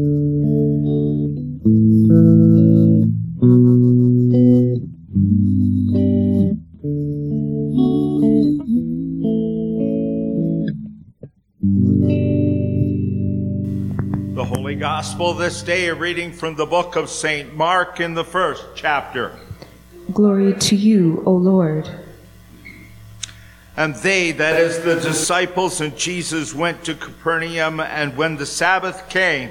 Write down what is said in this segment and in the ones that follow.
The Holy Gospel this day, a reading from the book of St. Mark in the first chapter. Glory to you, O Lord. And they, that is the disciples and Jesus, went to Capernaum, and when the Sabbath came,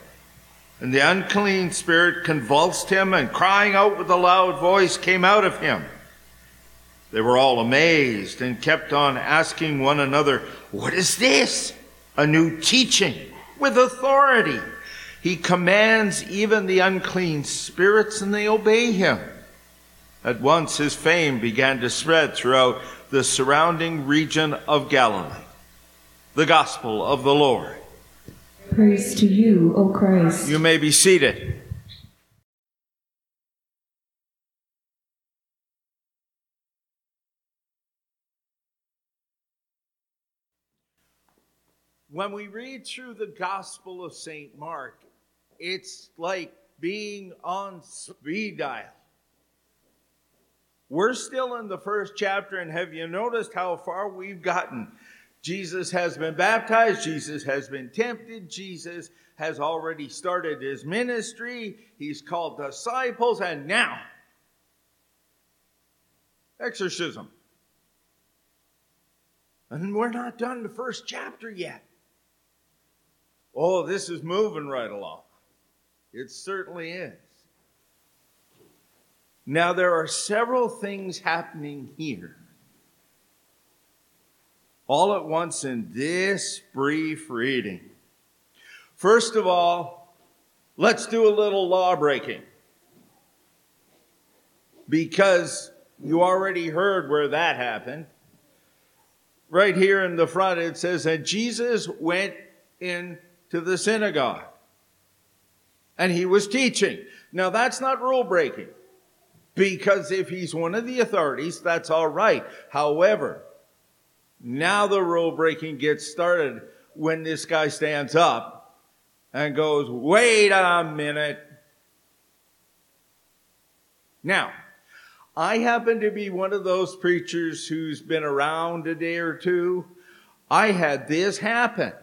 And the unclean spirit convulsed him, and crying out with a loud voice came out of him. They were all amazed and kept on asking one another, What is this? A new teaching with authority. He commands even the unclean spirits, and they obey him. At once his fame began to spread throughout the surrounding region of Galilee. The Gospel of the Lord. Praise to you, O Christ. You may be seated. When we read through the Gospel of St. Mark, it's like being on speed dial. We're still in the first chapter, and have you noticed how far we've gotten? Jesus has been baptized, Jesus has been tempted, Jesus has already started his ministry, he's called disciples, and now, exorcism. And we're not done the first chapter yet. Oh, this is moving right along. It certainly is. Now, there are several things happening here all at once in this brief reading. First of all, let's do a little law breaking. Because you already heard where that happened. Right here in the front, it says, that Jesus went into the synagogue and he was teaching. Now, that's not rule breaking. Because if he's one of the authorities, that's all right. However, now the rule breaking gets started when this guy stands up and goes, wait a minute. Now, I happen to be one of those preachers who's been around a day or two. I had this happen.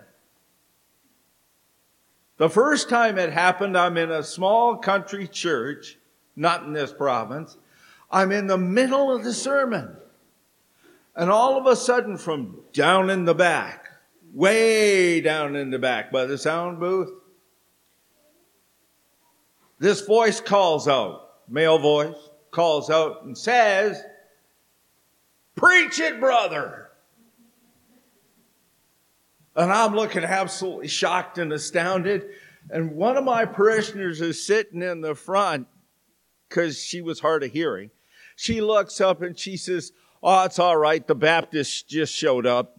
The first time it happened, I'm in a small country church, not in this province. I'm in the middle of the sermon. And all of a sudden, from down in the back, way down in the back by the sound booth, this voice calls out, male voice, calls out and says, Preach it, brother. And I'm looking absolutely shocked and astounded. And one of my parishioners is sitting in the front because she was hard of hearing. She looks up and she says, Oh, it's all right. The Baptists just showed up.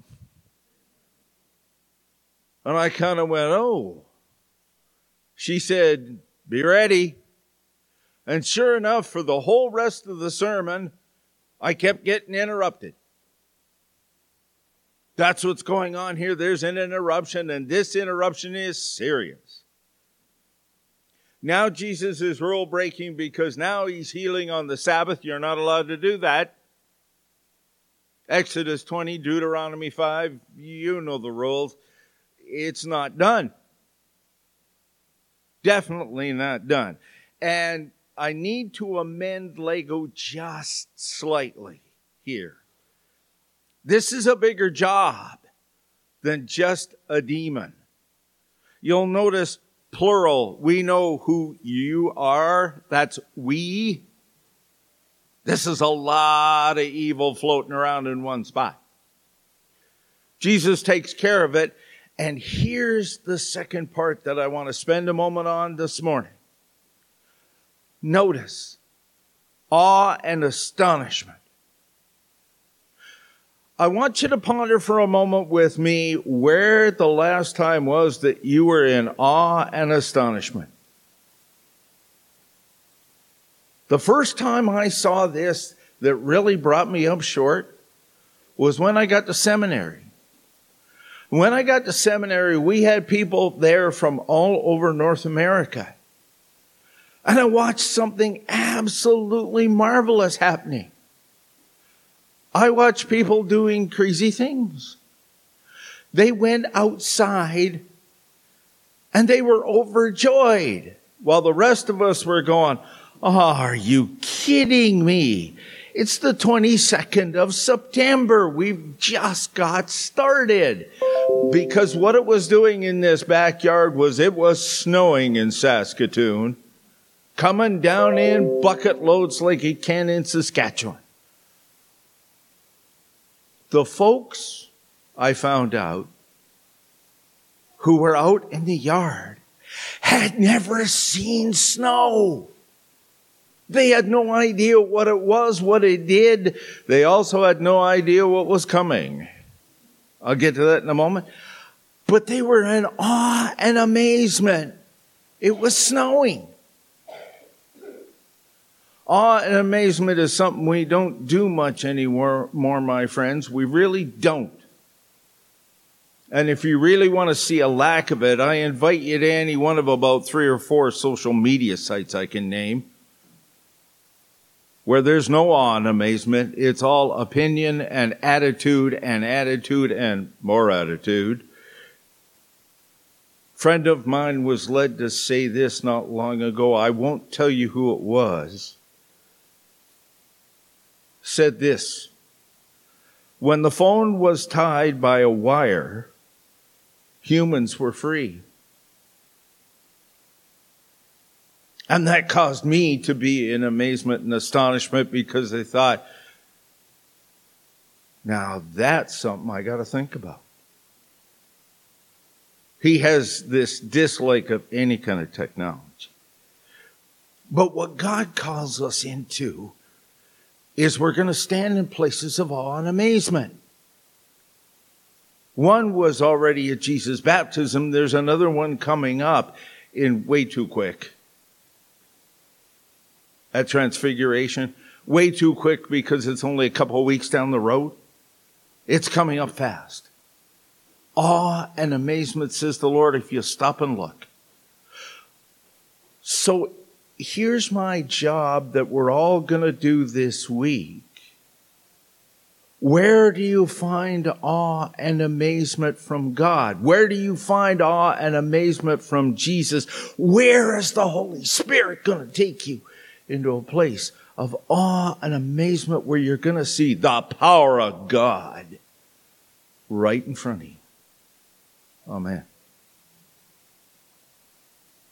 And I kind of went, Oh. She said, Be ready. And sure enough, for the whole rest of the sermon, I kept getting interrupted. That's what's going on here. There's an interruption, and this interruption is serious. Now Jesus is rule breaking because now he's healing on the Sabbath. You're not allowed to do that. Exodus 20, Deuteronomy 5, you know the rules. It's not done. Definitely not done. And I need to amend Lego just slightly here. This is a bigger job than just a demon. You'll notice plural. We know who you are. That's we. This is a lot of evil floating around in one spot. Jesus takes care of it, And here's the second part that I want to spend a moment on this morning. Notice awe and astonishment. I want you to ponder for a moment with me where the last time was that you were in awe and astonishment. The first time I saw this that really brought me up short was when I got to seminary. When I got to seminary, we had people there from all over North America. And I watched something absolutely marvelous happening. I watched people doing crazy things. They went outside and they were overjoyed while the rest of us were going, are you kidding me? It's the 22nd of September. We've just got started. Because what it was doing in this backyard was it was snowing in Saskatoon, coming down in bucket loads like it can in Saskatchewan. The folks I found out who were out in the yard had never seen snow. They had no idea what it was, what it did. They also had no idea what was coming. I'll get to that in a moment. But they were in awe and amazement. It was snowing. Awe and amazement is something we don't do much anymore, more, my friends. We really don't. And if you really want to see a lack of it, I invite you to any one of about three or four social media sites I can name where there's no awe and amazement. It's all opinion and attitude and attitude and more attitude. Friend of mine was led to say this not long ago. I won't tell you who it was. Said this. When the phone was tied by a wire, humans were free. And that caused me to be in amazement and astonishment because I thought, now that's something I got to think about. He has this dislike of any kind of technology. But what God calls us into is we're going to stand in places of awe and amazement. One was already at Jesus' baptism. There's another one coming up in way too quick at Transfiguration way too quick because it's only a couple of weeks down the road. It's coming up fast. Awe and amazement, says the Lord, if you stop and look. So here's my job that we're all going to do this week. Where do you find awe and amazement from God? Where do you find awe and amazement from Jesus? Where is the Holy Spirit going to take you? Into a place of awe and amazement where you're going to see the power of God right in front of you. Amen.